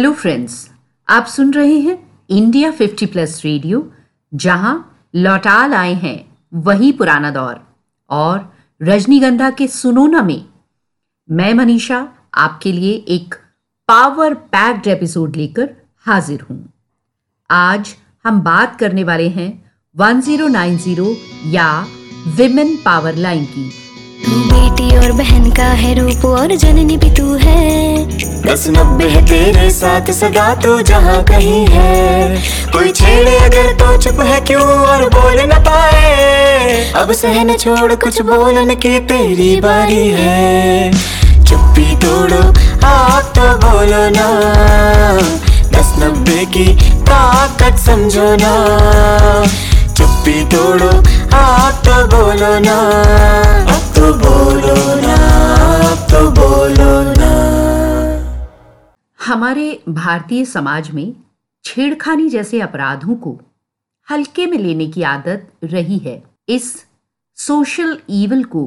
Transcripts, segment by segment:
Hello friends आप सुन रहे हैं इंडिया 50 प्लस रेडियो जहाँ लौटाल आए हैं वही पुराना दौर और रजनीगंधा के सुनोना में। मैं मनीषा, आपके लिए एक पावर पैक्ड एपिसोड लेकर हाजिर हूँ। आज हम बात करने वाले हैं 1090 या विमेन पावर लाइन की। तू बेटी और बहन का है रूप और जननी भी तू है। दस नब्बे है तेरे साथ सदा तो जहाँ कहीं है। कोई छेड़े अगर तो चुप है क्यों और बोल न पाए। अब सहन छोड़ कुछ बोलन की तेरी बारी है। चुप्पी तोड़ो, आप तो बोलो ना। दस नब्बे की ताकत समझो ना। चुप्पी तोड़ो आप तो बोलो ना। अब तो बोलो ना अब तो बोलो ना। हमारे भारतीय समाज में छेड़खानी जैसे अपराधों को हल्के में लेने की आदत रही है। इस सोशल ईवल को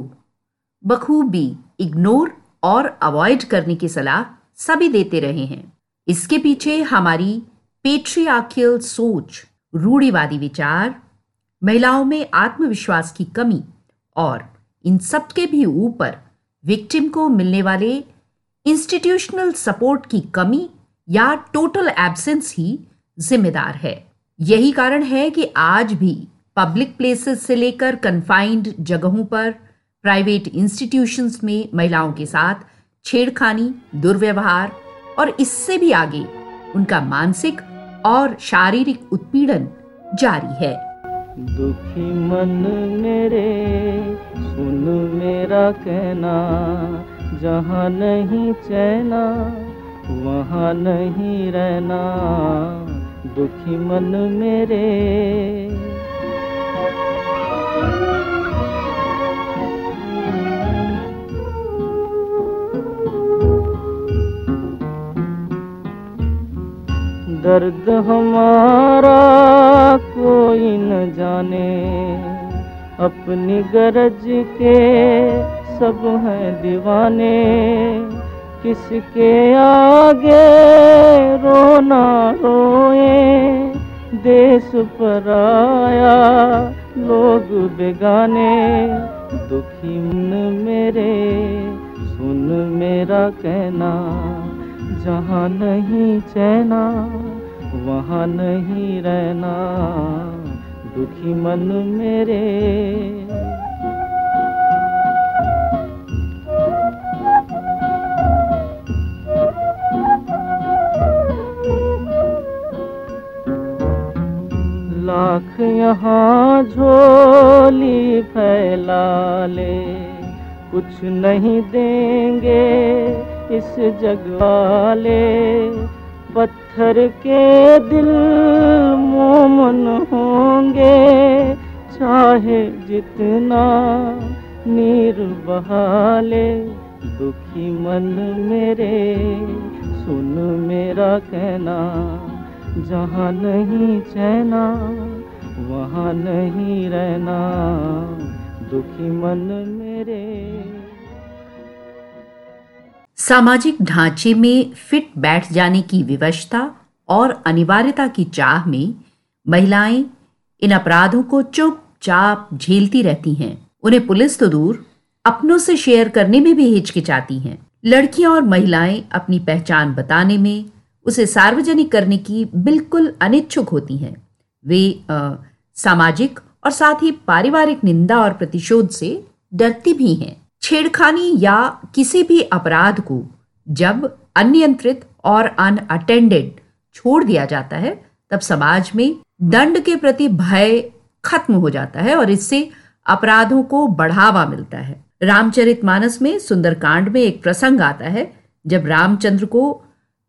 बखूबी इग्नोर और अवॉइड करने की सलाह सभी देते रहे हैं। इसके पीछे हमारी पेट्रियार्कियल सोच रूढ़िवादी विचार महिलाओं में आत्मविश्वास की कमी और इन सब के भी ऊपर विक्टिम को मिलने वाले इंस्टीट्यूशनल सपोर्ट की कमी या टोटल एब्सेंस ही जिम्मेदार है। यही कारण है कि आज भी पब्लिक प्लेसेस से लेकर कन्फाइंड जगहों पर प्राइवेट इंस्टीट्यूशंस में महिलाओं के साथ छेड़खानी, दुर्व्यवहार और इससे भी आगे उनका मानसिक और शारीरिक उत्पीड़न जारी है। दुखी मन मेरे, सुन मेरा कहना। जहाँ नहीं चैना, वहाँ नहीं रहना। दुखी मन मेरे। दर्द हमारा कोई न जाने। अपनी गरज के सब हैं दीवाने। किसके आगे रोना रोए? देश पर आया लोग बेगाने। दुखी मन मेरे, सुन मेरा कहना। जहाँ नहीं चैना, वहाँ नहीं रहना। दुखी मन मेरे। लाख यहाँ झोली फैला ले, कुछ नहीं देंगे। इस जग वाले पत्थर के दिल मोमन होंगे, चाहे जितना नीर बहाले। दुखी मन मेरे, सुन मेरा कहना, जहाँ नहीं चैना, वहाँ नहीं रहना। दुखी मन मेरे सामाजिक ढांचे में फिट बैठ जाने की विवशता और अनिवार्यता की चाह में महिलाएँ इन अपराधों को चुपचाप झेलती रहती हैं। उन्हें पुलिस तो दूर अपनों से शेयर करने में भी हिचकिचाती हैं। लड़कियाँ और महिलाएँ अपनी पहचान बताने में उसे सार्वजनिक करने की बिल्कुल अनिच्छुक होती हैं। वे आ, सामाजिक और साथ ही पारिवारिक निंदा और प्रतिशोध से डरती भी हैं। छेड़खानी या किसी भी अपराध को जब अनियंत्रित और अनअटेंडेड छोड़ दिया जाता है, तब समाज में दंड के प्रति भय खत्म हो जाता है और इससे अपराधों को बढ़ावा मिलता है। रामचरितमानस में सुंदरकांड में एक प्रसंग आता है, जब रामचंद्र को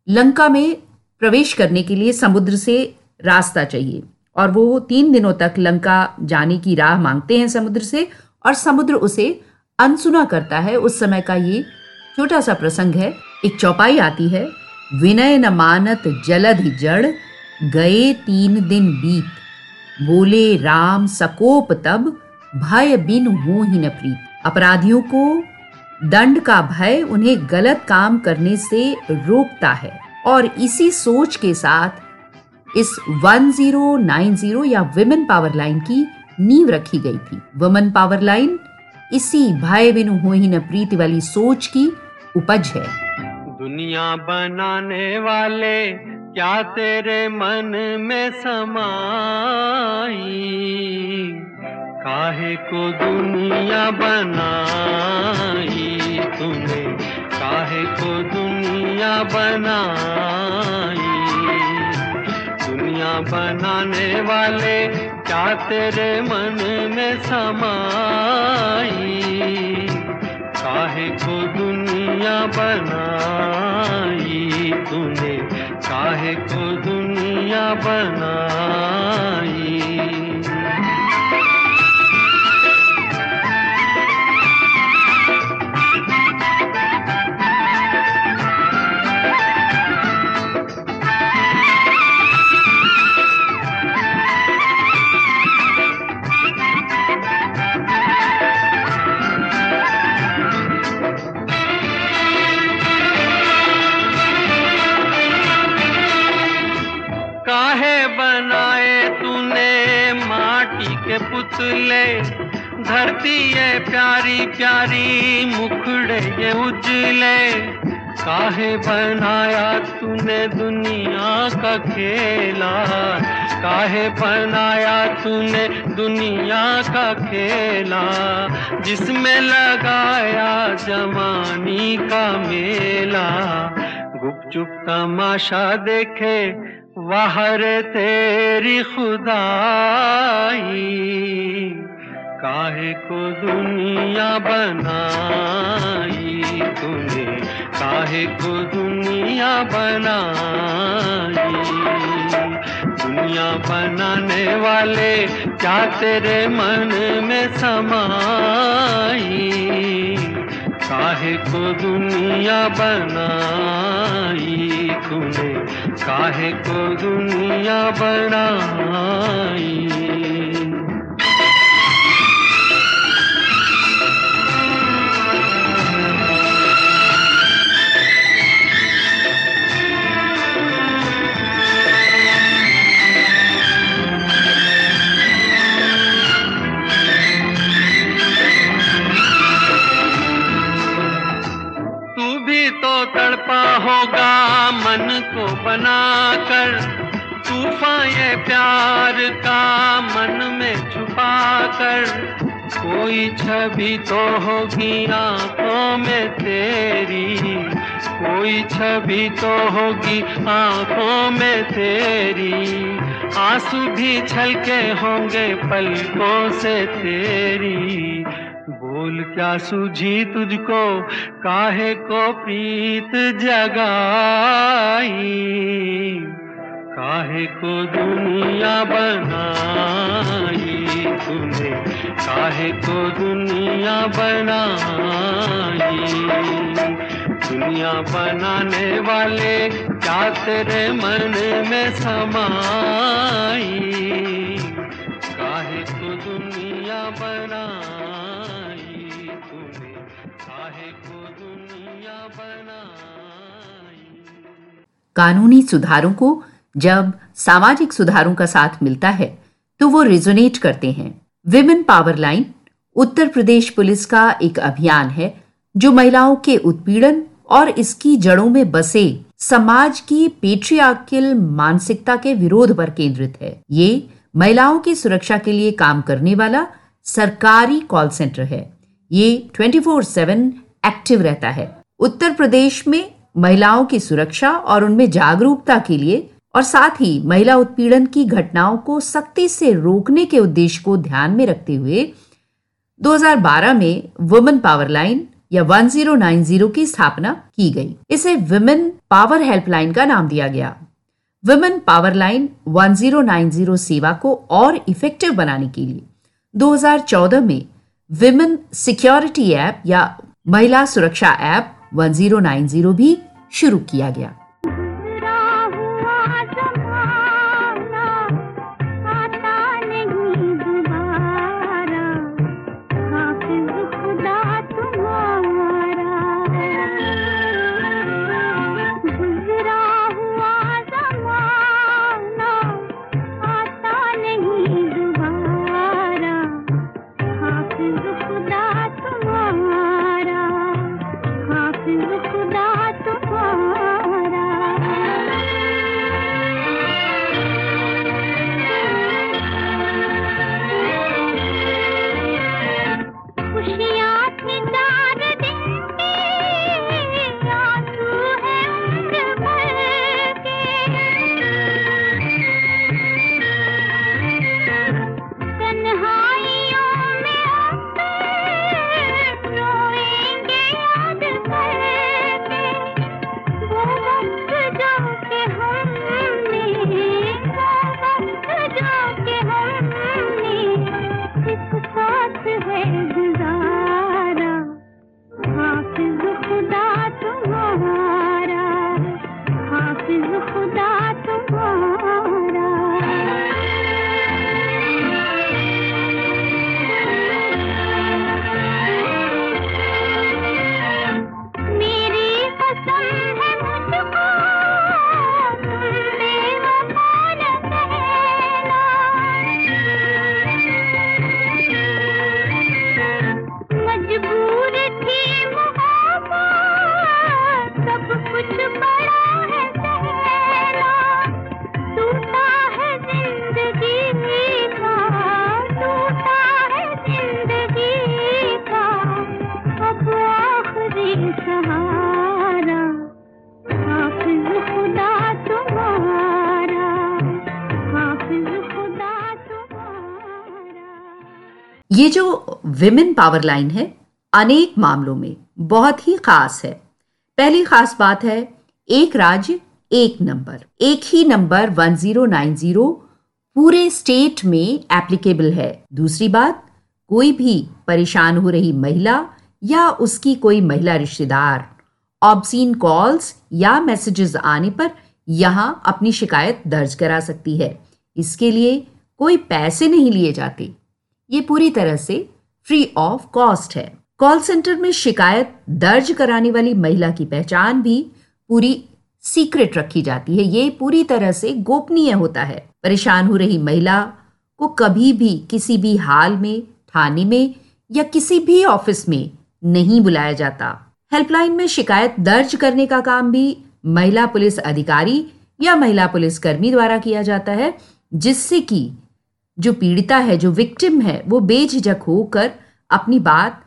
लंका में प्रवेश करने के लिए समुद्र से रास्ता चाहिए और वो तीन दिनों तक लंका जाने की राह मांगते हैं समुद्र से और समुद्र उसे अनसुना करता है उस समय का ये छोटा सा प्रसंग है। एक चौपाई आती है। विनय न मानत जलधि जड़, गए तीन दिन बीत। बोले, राम सकोप तब, भय बिन हो ही न प्रीत। अपराधियों को दंड का भय उन्हें गलत काम करने से रोकता है। और इसी सोच के साथ इस 1090 या विमेन पावर लाइन की नींव रखी गई थी। वुमेन पावर लाइन इसी भय बिनु हो ही न प्रीति वाली सोच की उपज है। दुनिया बनाने वाले क्या तेरे मन में समाई? काहे को दुनिया बनाई तूने? काहे को दुनिया बनाई? दुनिया बनाने वाले क्या तेरे मन में समाई काहे को दुनिया बनाई तूने काहे को दुनिया बनाई। काहे बनाए तूने माटी के पुतले? धरती ये प्यारी प्यारी मुखड़े ये उजले। काहे बनाया तूने दुनिया का खेला? काहे बनाया तूने दुनिया का खेला? जिसमें लगाया जवानी का मेला। गुपचुप तमाशा देखे वाहर तेरी खुदाई, काहे को दुनिया बनाई तूने? काहे को दुनिया बनाई? दुनिया बनाने वाले क्या तेरे मन में समाई? काहे को दुनिया बनाई? तूने काहे को दुनिया बनाई? तड़पा होगा मन को बनाकर तूफ़ान ये प्यार का मन में छुपा कर कोई छवि तो होगी आँखों में तेरी, कोई छवि तो होगी आँखों में तेरी। आँसू भी छलके होंगे पलकों से तेरी। बोल क्या सूझी तुझको? काहे को पीत जगाई? काहे को दुनिया बनाई तूने? काहे को दुनिया बनाई? दुनिया बनाने वाले क्या तेरे मन में समाई? कानूनी सुधारों को जब सामाजिक सुधारों का साथ मिलता है तो वो रिजोनेट करते हैं। Women power line Uttar Pradesh police का एक अभियान है, जो महिलाओं के उत्पीड़न और इसकी जड़ों में बसे समाज की पेट्रियार्कल मानसिकता के विरोध पर केंद्रित है। ये महिलाओं की सुरक्षा के लिए काम करने वाला सरकारी कॉल सेंटर है। ये 24/7 एक्टिव रहता है। उत्तर प्रदेश में महिलाओं की सुरक्षा और उनमें जागरूकता के लिए और साथ ही महिला उत्पीड़न की घटनाओं को सख्ती से रोकने के उद्देश्य को ध्यान में रखते हुए 2012 में वुमेन पावर लाइन या 1090 की स्थापना की गई। इसे वुमेन पावर हेल्पलाइन का नाम दिया गया। वुमेन पावर लाइन 1090 सेवा को और इफ़ेक्टिव बनाने के लिए 2014 में विमेन सिक्योरिटी ऐप या महिला सुरक्षा ऐप 1090 भी शुरू किया गया। ये जो विमेन पावर लाइन है, अनेक मामलों में बहुत ही खास है। पहली खास बात है, एक राज्य, एक नंबर एक ही नंबर 1090 पूरे स्टेट में एप्लीकेबल है। दूसरी बात, कोई भी परेशान हो रही महिला या उसकी कोई महिला रिश्तेदार ऑब्सीन कॉल्स या मैसेजेस आने पर यहाँ अपनी शिकायत दर्ज करा सकती है। इसके लिए कोई पैसे नहीं लिए जाते। ये पूरी तरह से फ्री ऑफ़ कॉस्ट है। कॉल सेंटर में शिकायत दर्ज कराने वाली महिला की पहचान भी पूरी सीक्रेट रखी जाती है। ये पूरी तरह से गोपनीय होता है। परेशान हो रही महिला को कभी भी किसी भी हाल में, थाने में या किसी भी ऑफ़िस में नहीं बुलाया जाता। हेल्पलाइन में शिकायत दर्ज करने का काम भी महिला पुलिस अधिकारी या महिला पुलिस कर्मी द्वारा किया जाता है, जिससे कि जो पीड़िता है, जो विक्टिम है, वो बेझिझक होकर अपनी बात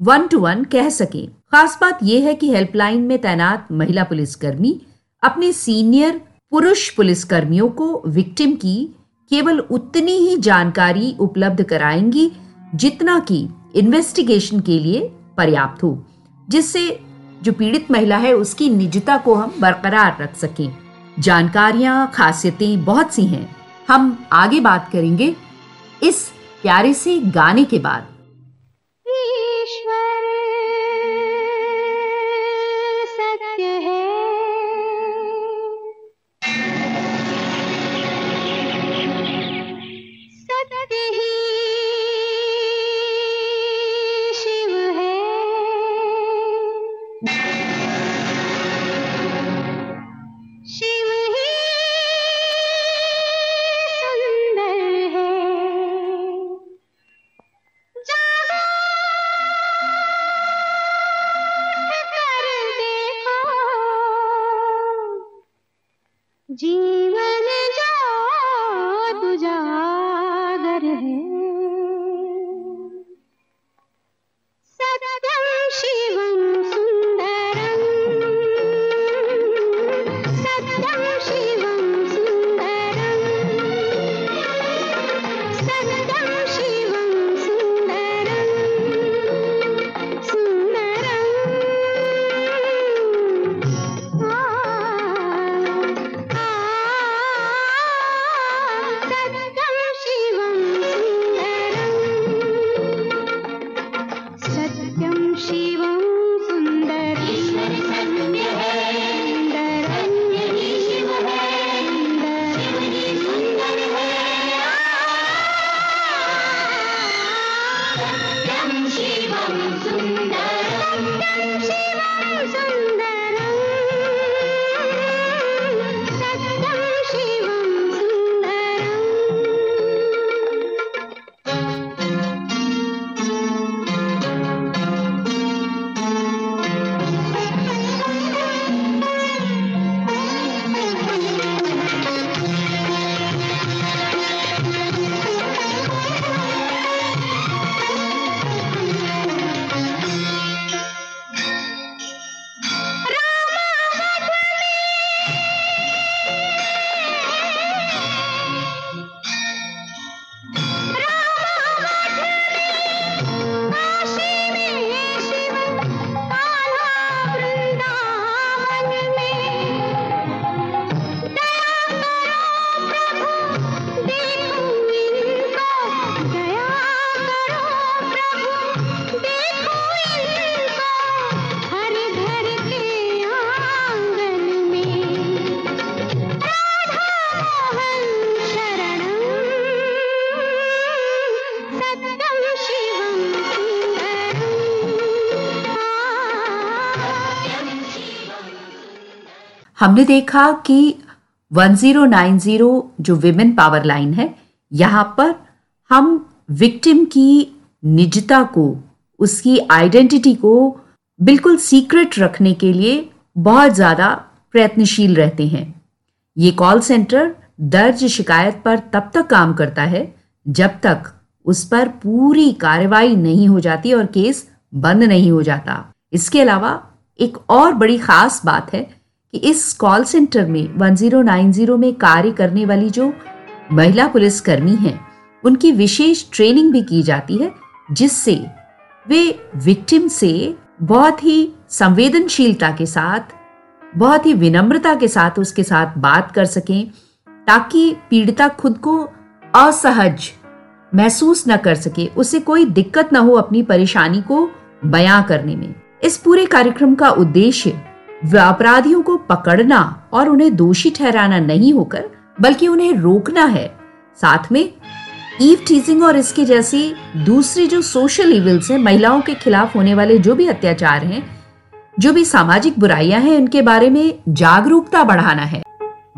वन टू वन कह सके। खास बात यह है कि हेल्पलाइन में तैनात महिला पुलिसकर्मी अपने सीनियर पुरुष पुलिसकर्मियों को विक्टिम की केवल उतनी ही जानकारी उपलब्ध कराएँगी जितना कि इन्वेस्टिगेशन के लिए पर्याप्त हो, जिससे जो पीड़ित महिला है, उसकी निजता को हम बरकरार रख सकें। जानकारियाँ, खासियतें बहुत सी हैं। हम आगे बात करेंगे इस प्यारे से गाने के बाद। हमने देखा कि 1090 जो विमेन पावर लाइन है, यहाँ पर हम विक्टिम की निजता को, उसकी आइडेंटिटी को बिल्कुल सीक्रेट रखने के लिए बहुत ज़्यादा प्रयत्नशील रहते हैं। ये कॉल सेंटर दर्ज शिकायत पर तब तक काम करता है जब तक उस पर पूरी कार्रवाई नहीं हो जाती और केस बंद नहीं हो जाता। इसके अलावा एक और बड़ी खास बात है कि इस कॉल सेंटर में 1090 में कार्य करने वाली जो महिला पुलिसकर्मी हैं, उनकी विशेष ट्रेनिंग भी की जाती है, जिससे वे विक्टिम से बहुत ही संवेदनशीलता के साथ, बहुत ही विनम्रता के साथ उसके साथ बात कर सकें, ताकि पीड़िता खुद को असहज महसूस न कर सके, उसे कोई दिक्कत न हो अपनी परेशानी को बयां करने में। इस पूरे कार्यक्रम का उद्देश्य अपराधियों को पकड़ना और उन्हें दोषी ठहराना नहीं होकर बल्कि उन्हें रोकना है। साथ में ईव टीजिंग और इसके जैसी दूसरी जो सोशल इविल्स हैं महिलाओं के खिलाफ होने वाले जो भी अत्याचार हैं जो भी सामाजिक बुराइयाँ हैं उनके बारे में जागरूकता बढ़ाना है।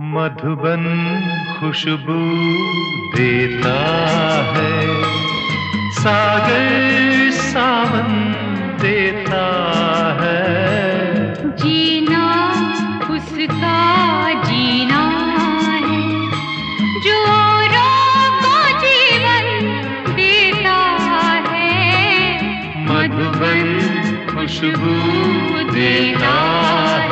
मधुबन खुशबू देता है सागर सावन देता है। जीना जीना है जीवन देता है। मधुबन खुशबू देता है।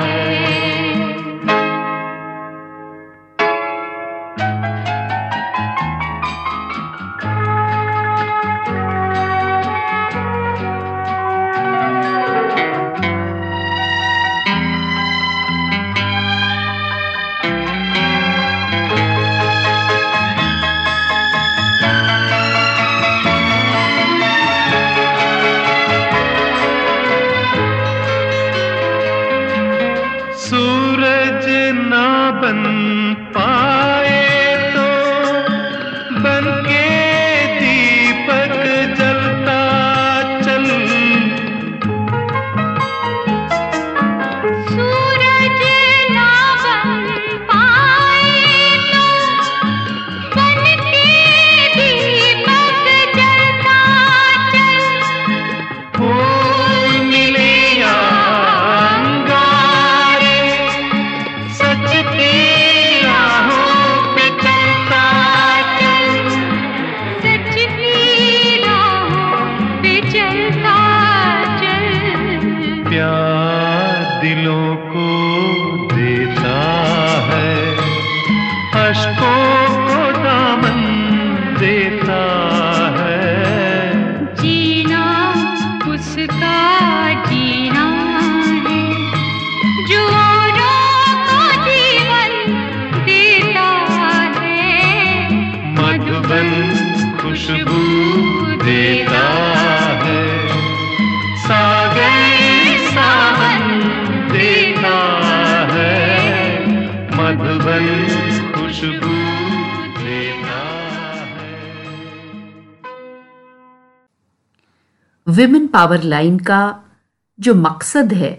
पावर लाइन का जो मकसद है,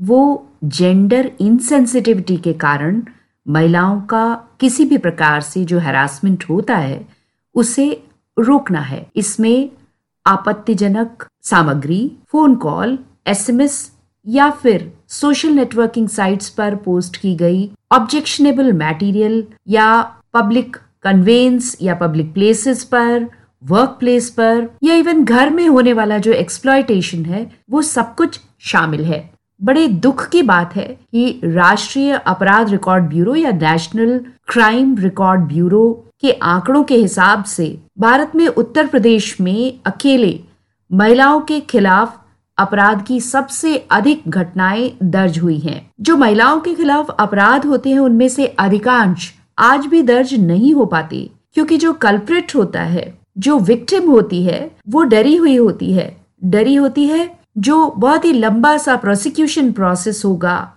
वो जेंडर इनसेंसिटिविटी के कारण महिलाओं का किसी भी प्रकार से जो हैरासमेंट होता है, उसे रोकना है। इसमें आपत्तिजनक सामग्री फ़ोन कॉल एसएमएस या फिर सोशल नेटवर्किंग साइट्स पर पोस्ट की गई ऑब्जेक्शनेबल मटेरियल या पब्लिक कन्वेंस या पब्लिक प्लेसेस पर वर्क प्लेस पर या इवन घर में होने वाला जो एक्सप्लॉयटेशन है, वो सब कुछ शामिल है। बड़े दुख की बात है कि राष्ट्रीय अपराध रिकॉर्ड ब्यूरो या नेशनल क्राइम रिकॉर्ड ब्यूरो के आंकड़ों के हिसाब से भारत में उत्तर प्रदेश में अकेले महिलाओं के खिलाफ अपराध की सबसे अधिक घटनाएँ दर्ज हुई हैं। जो महिलाओं के खिलाफ अपराध होते हैं, उनमें से अधिकांश आज भी दर्ज नहीं हो पाते, क्योंकि जो कल्प्रिट होता है जो विक्टिम होती है, वो डरी हुई होती है। डरी होती है जो बहुत ही लंबा सा प्रोसिक्यूशन प्रोसेस होगा।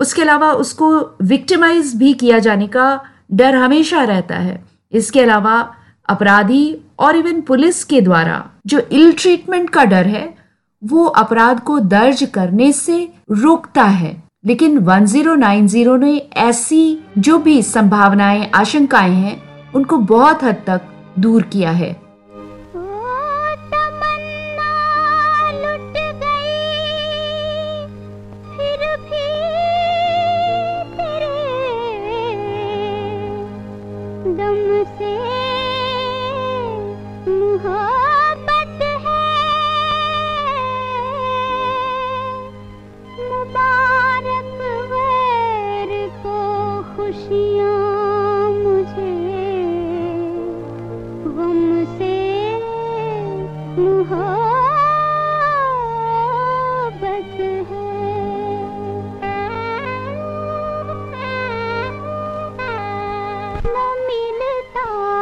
उसके अलावा उसको विक्टिमाइज भी किया जाने का डर हमेशा रहता है। इसके अलावा अपराधी और इवन पुलिस के द्वारा जो इल ट्रीटमेंट का डर है, वो अपराध को दर्ज करने से रोकता है। लेकिन 1090 ने ऐसी जो भी संभावनाएँ, आशंकाएँ हैं, उनको बहुत हद तक दूर किया है। मिलता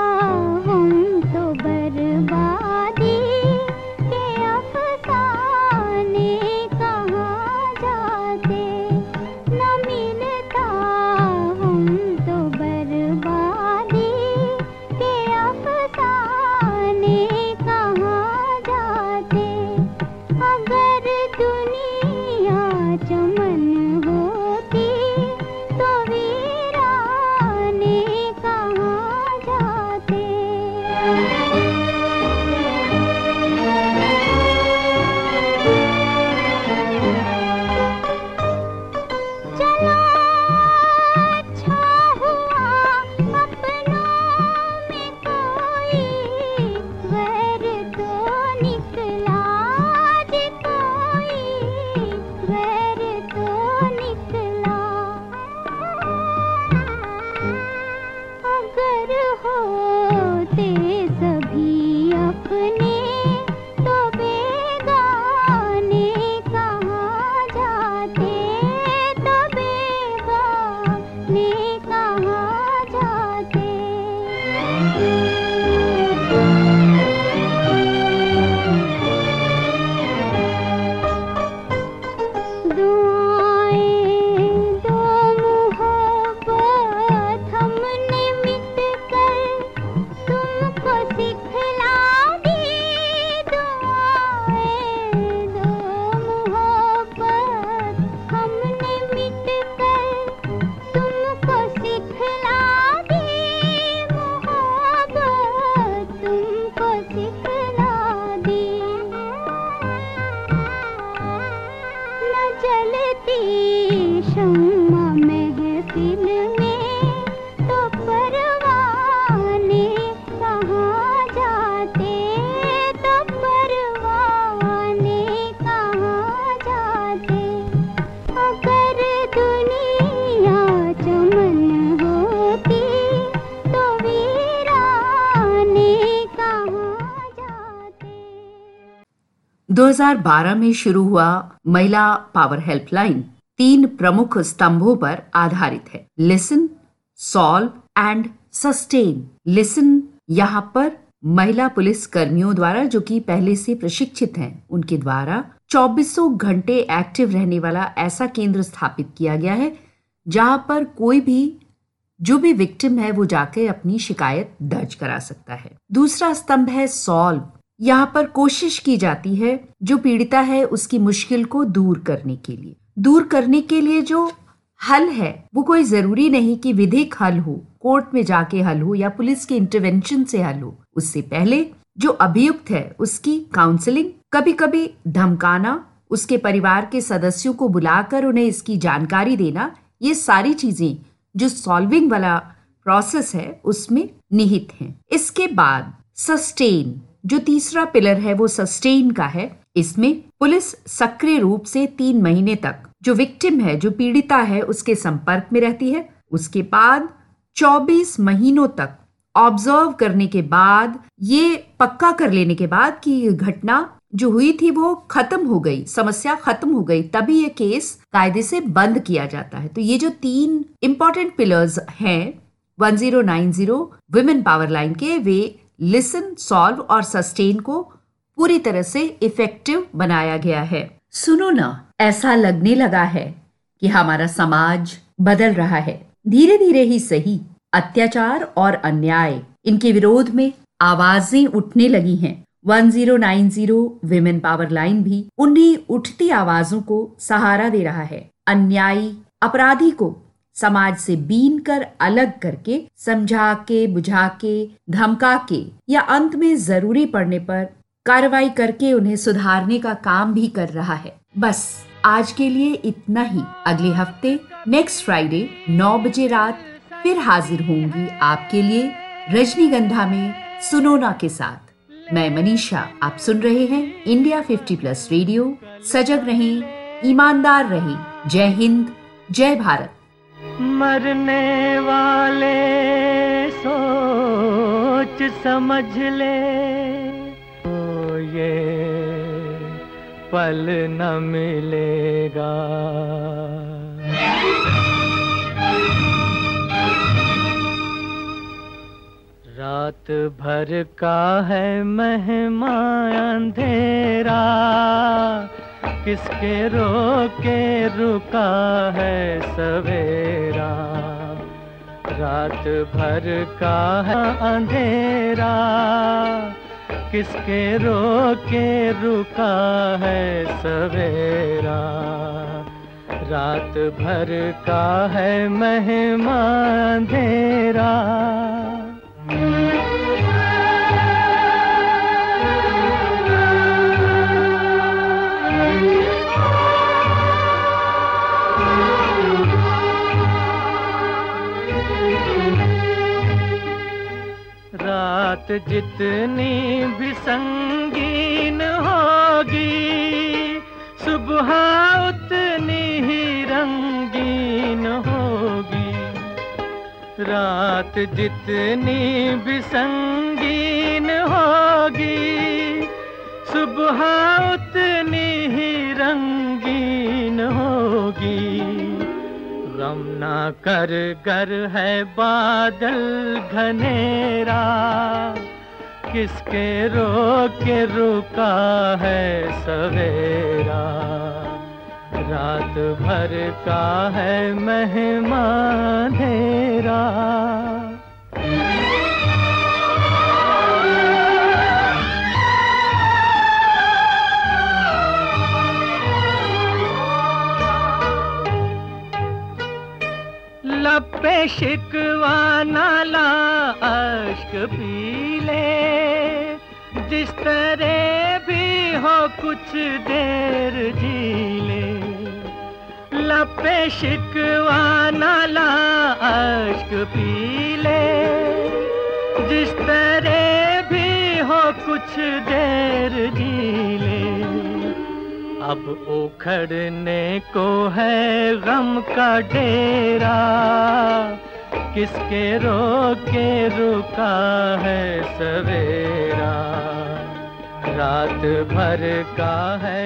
तो जाते? तो जाते? होती तो वीराने कहाँ जाते? 2012 में शुरू हुआ महिला पावर हेल्पलाइन। तीन प्रमुख स्तंभों पर आधारित है। Listen solve and sustain listen यहाँ पर महिला पुलिस कर्मियों द्वारा, जो कि पहले से प्रशिक्षित हैं, उनके द्वारा चौबीसों घंटे एक्टिव रहने वाला ऐसा केंद्र स्थापित किया गया है, जहाँ पर कोई भी, जो भी विक्टिम है, वो जाकर अपनी शिकायत दर्ज करा सकता है। दूसरा स्तंभ है सॉल्व यहाँ पर कोशिश की जाती है, जो पीड़िता है, उसकी मुश्किल को दूर करने के लिए। दूर करने के लिए जो हल है, वो कोई ज़रूरी नहीं कि विधिक हल हो, कोर्ट में जाके हल हो या पुलिस के इंटरवेंशन से हल हो। उससे पहले जो अभियुक्त है, उसकी काउंसलिंग कभी कभी धमकाना, उसके परिवार के सदस्यों को बुलाकर उन्हें इसकी जानकारी देना, ये सारी चीज़ें जो सॉल्विंग वाला प्रोसेस है, उसमें निहित हैं। इसके बाद सस्टेन जो तीसरा पिलर है, वो सस्टेन का है। इसमें पुलिस सक्रिय रूप से तीन महीने तक, जो विक्टिम है, जो पीड़िता है, उसके संपर्क में रहती है। उसके बाद 24 महीनों तक ऑब्ज़र्व करने के बाद, ये पक्का कर लेने के बाद कि ये घटना जो हुई थी, वो खत्म हो गई, समस्या खत्म हो गई, तभी ये केस कायदे से बंद किया जाता है। तो ये जो तीन इंपॉर्टेंट पिलर्स हैं 1090 वुमेन पावर लाइन के, वे लिसन सॉल्व और सस्टेन को पूरी तरह से इफ़ेक्टिव बनाया गया है। सुनो ना, ऐसा लगने लगा है कि हमारा समाज बदल रहा है। धीरे धीरे ही सही, अत्याचार और अन्याय, इनके विरोध में आवाज़ें उठने लगी हैं। 1090 विमेन पावर लाइन भी उन्हीं उठती आवाजों को सहारा दे रहा है। अन्यायी, अपराधी को समाज से बीन कर अलग करके, समझा के, बुझा के, धमका के या अंत में ज़रूरी पड़ने पर कार्रवाई करके उन्हें सुधारने का काम भी कर रहा है। बस, आज के लिए इतना ही। अगले हफ़्ते नेक्स्ट फ्राइडे 9 बजे रात, फिर हाजिर होंगी आपके लिए रजनीगंधा में सुनोना के साथ। मैं मनीषा, आप सुन रहे हैं इंडिया 50 प्लस रेडियो सजग रहें, ईमानदार रहें। जय हिंद, जय भारत। मरने वाले सोच समझ ले। ये पल न मिलेगा। रात भर का है मेहमा अंधेरा। किसके रोके रुका है सवेरा। रात भर का है अंधेरा। किसके रोके रुका है सवेरा? रात भर का है मेहमा अंधेरा। रात जितनी रात जितनी भी संगीन होगी, सुबह उतनी ही रंगीन होगी। गम ना कर, गर है बादल घनेरा, किसके रो के रुका है सवेरा। रात भर का है मेहमा जिस तरह भी हो कुछ देर जीले लपे शिकवा नाला अश्क पीले जिस तरह भी हो कुछ देर जीले अब उखड़ने को है गम का डेरा। किसके रोके रुका है सवेरा। रात भर का है।